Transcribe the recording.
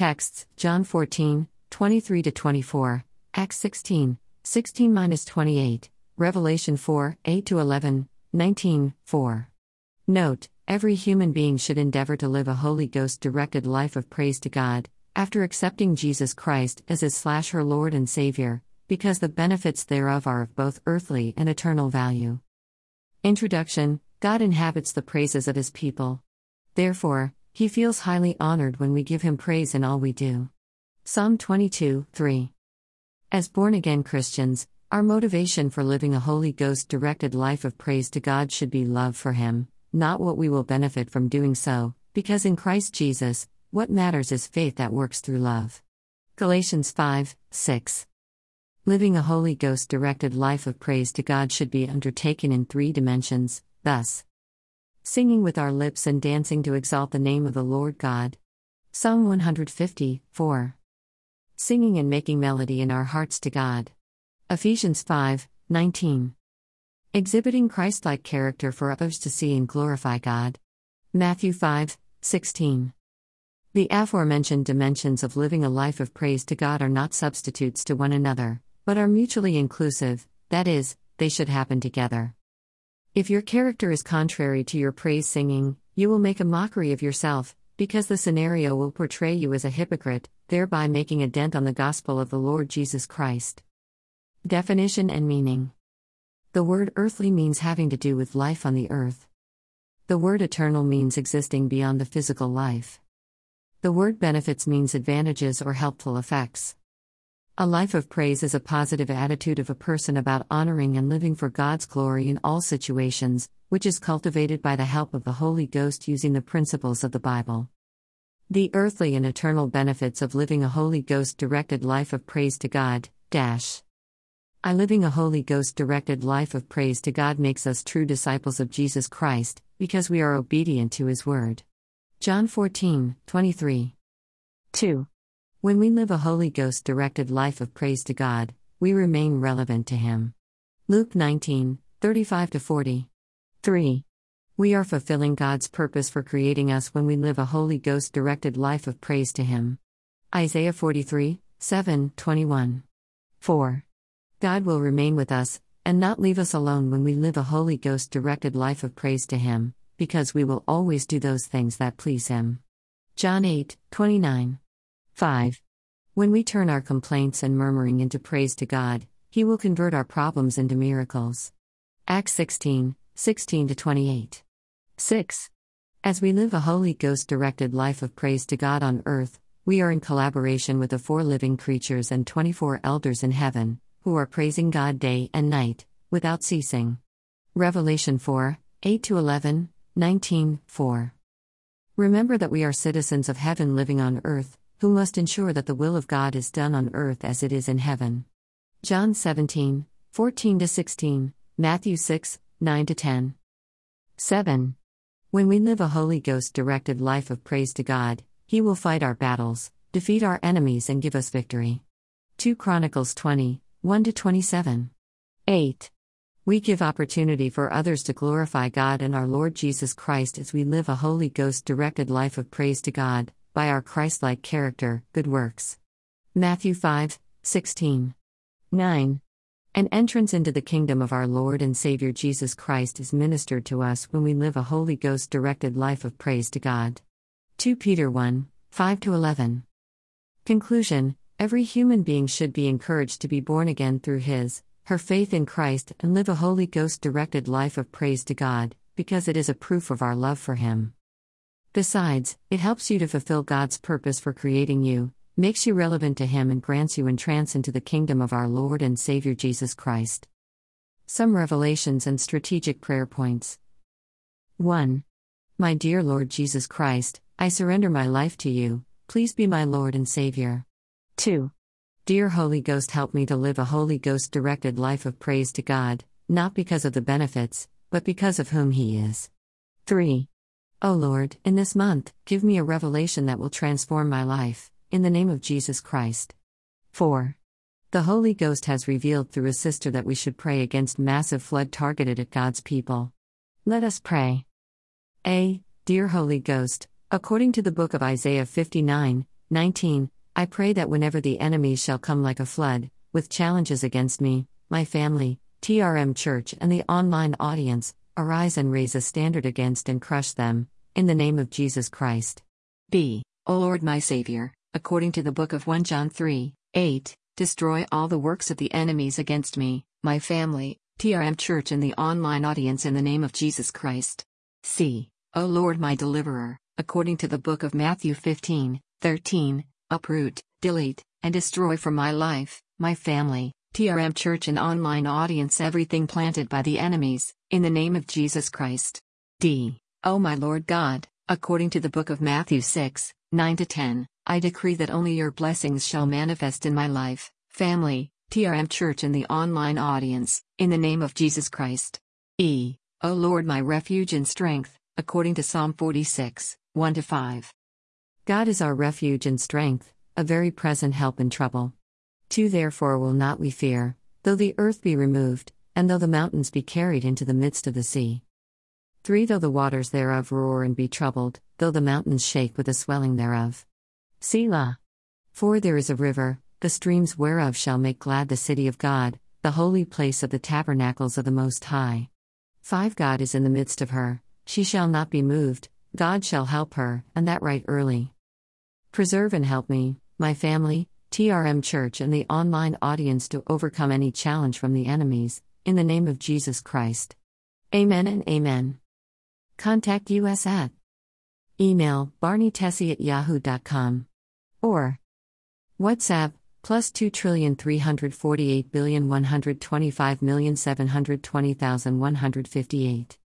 Texts John 14, 23 24, Acts 16, 16 28, Revelation 4, 8 11, 19, 4. Note, every human being should endeavor to live a Holy Ghost directed life of praise to God, after accepting Jesus Christ as his slash her Lord and Savior, because the benefits thereof are of both earthly and eternal value. Introduction God inhabits the praises of his people. Therefore, he feels highly honored when we give him praise in all we do. Psalm 22, 3. As born again Christians, our motivation for living a Holy Ghost directed life of praise to God should be love for him, not what we will benefit from doing so, because in Christ Jesus, what matters is faith that works through love. Galatians 5 6. Living a Holy Ghost directed life of praise to God should be undertaken in three dimensions, thus singing with our lips and dancing to exalt the name of the Lord God. Psalm 150 4. Singing and making melody in our hearts to God. Ephesians 5 19. Exhibiting Christ like character for others to see and glorify God. Matthew 5 16. The aforementioned dimensions of living a life of praise to God are not substitutes to one another, but are mutually inclusive, that is, they should happen together. If your character is contrary to your praise singing, you will make a mockery of yourself, because the scenario will portray you as a hypocrite, thereby making a dent on the gospel of the Lord Jesus Christ. Definition and meaning The word earthly means having to do with life on the earth. The word eternal means existing beyond the physical life. The word benefits means advantages or helpful effects. A life of praise is a positive attitude of a person about honoring and living for God's glory in all situations, which is cultivated by the help of the Holy Ghost using the principles of the Bible. The earthly and eternal benefits of living a Holy Ghost directed life of praise to God. Dash. I living a Holy Ghost directed life of praise to God makes us true disciples of Jesus Christ, because we are obedient to His Word. John 14, 23. 2. When we live a Holy Ghost directed life of praise to God, we remain relevant to Him. Luke 19, 35 40. 3. We are fulfilling God's purpose for creating us when we live a Holy Ghost directed life of praise to Him. Isaiah 43, 7, 21. 4. God will remain with us, and not leave us alone when we live a Holy Ghost directed life of praise to Him because we will always do those things that please Him. John 8, 29. 5. When we turn our complaints and murmuring into praise to God, He will convert our problems into miracles. Acts 16, 16 28. 6. As we live a Holy Ghost directed life of praise to God on earth, we are in collaboration with the four living creatures and 24 elders in heaven, who are praising God day and night, without ceasing. Revelation 4 8 11, 19 4. Remember that we are citizens of heaven living on earth, who must ensure that the will of God is done on earth as it is in heaven. John 17, 14 16, Matthew 6, 9 10. 7. When we live a Holy Ghost directed life of praise to God, He will fight our battles, defeat our enemies, and give us victory. 2 Chronicles 20, 1 27. 8. We give opportunity for others to glorify God and our Lord Jesus Christ as we live a Holy Ghost directed life of praise to God, by our Christ like character, good works. Matthew 5 16. 9. An entrance into the kingdom of our Lord and Savior Jesus Christ is ministered to us when we live a Holy Ghost directed life of praise to God. 2 Peter 1 5 11. Conclusion Every human being should be encouraged to be born again through his, her faith in Christ and live a Holy Ghost directed life of praise to God, because it is a proof of our love for Him. Besides, it helps you to fulfill God's purpose for creating you, makes you relevant to Him, and grants you entrance into the kingdom of our Lord and Savior Jesus Christ. Some revelations and strategic prayer points. 1. My dear Lord Jesus Christ, I surrender my life to you, please be my Lord and Savior. 2. Dear Holy Ghost, help me to live a Holy Ghost directed life of praise to God, not because of the benefits, but because of whom He is. 3. O Lord, in this month, give me a revelation that will transform my life, in the name of Jesus Christ. 4. The Holy Ghost has revealed through a sister that we should pray against massive flood targeted at God's people. Let us pray. A. Dear Holy Ghost, according to the book of Isaiah 59, 19. I pray that whenever the enemies shall come like a flood, with challenges against me, my family, TRM Church, and the online audience, arise and raise a standard against and crush them, in the name of Jesus Christ. B. O Lord my Savior, according to the book of 1 John 3 8, destroy all the works of the enemies against me, my family, TRM Church, and the online audience in the name of Jesus Christ. C. O Lord my Deliverer, according to the book of Matthew 15 13, uproot, delete, and destroy from my life, my family, TRM Church, and online audience everything planted by the enemies, in the name of Jesus Christ. D. O my Lord God, according to the book of Matthew 6 9 10, I decree that only your blessings shall manifest in my life, family, TRM Church, and the online audience, in the name of Jesus Christ. E. O Lord, my refuge and strength, according to Psalm 46 1 5. God is our refuge and strength, a very present help in trouble. 2 Therefore will not we fear, though the earth be removed, and though the mountains be carried into the midst of the sea. 3 Though the waters thereof roar and be troubled, though the mountains shake with the swelling thereof. Selah. 4 There is a river, the streams whereof shall make glad the city of God, the holy place of the tabernacles of the Most High. 5 God is in the midst of her, she shall not be moved, God shall help her, and that right early. Preserve and help me, my family, TRM Church, and the online audience to overcome any challenge from the enemies, in the name of Jesus Christ. Amen and Amen. Contact us at email barneytessie at yahoo.com or WhatsApp plus 2,348,125,720,158.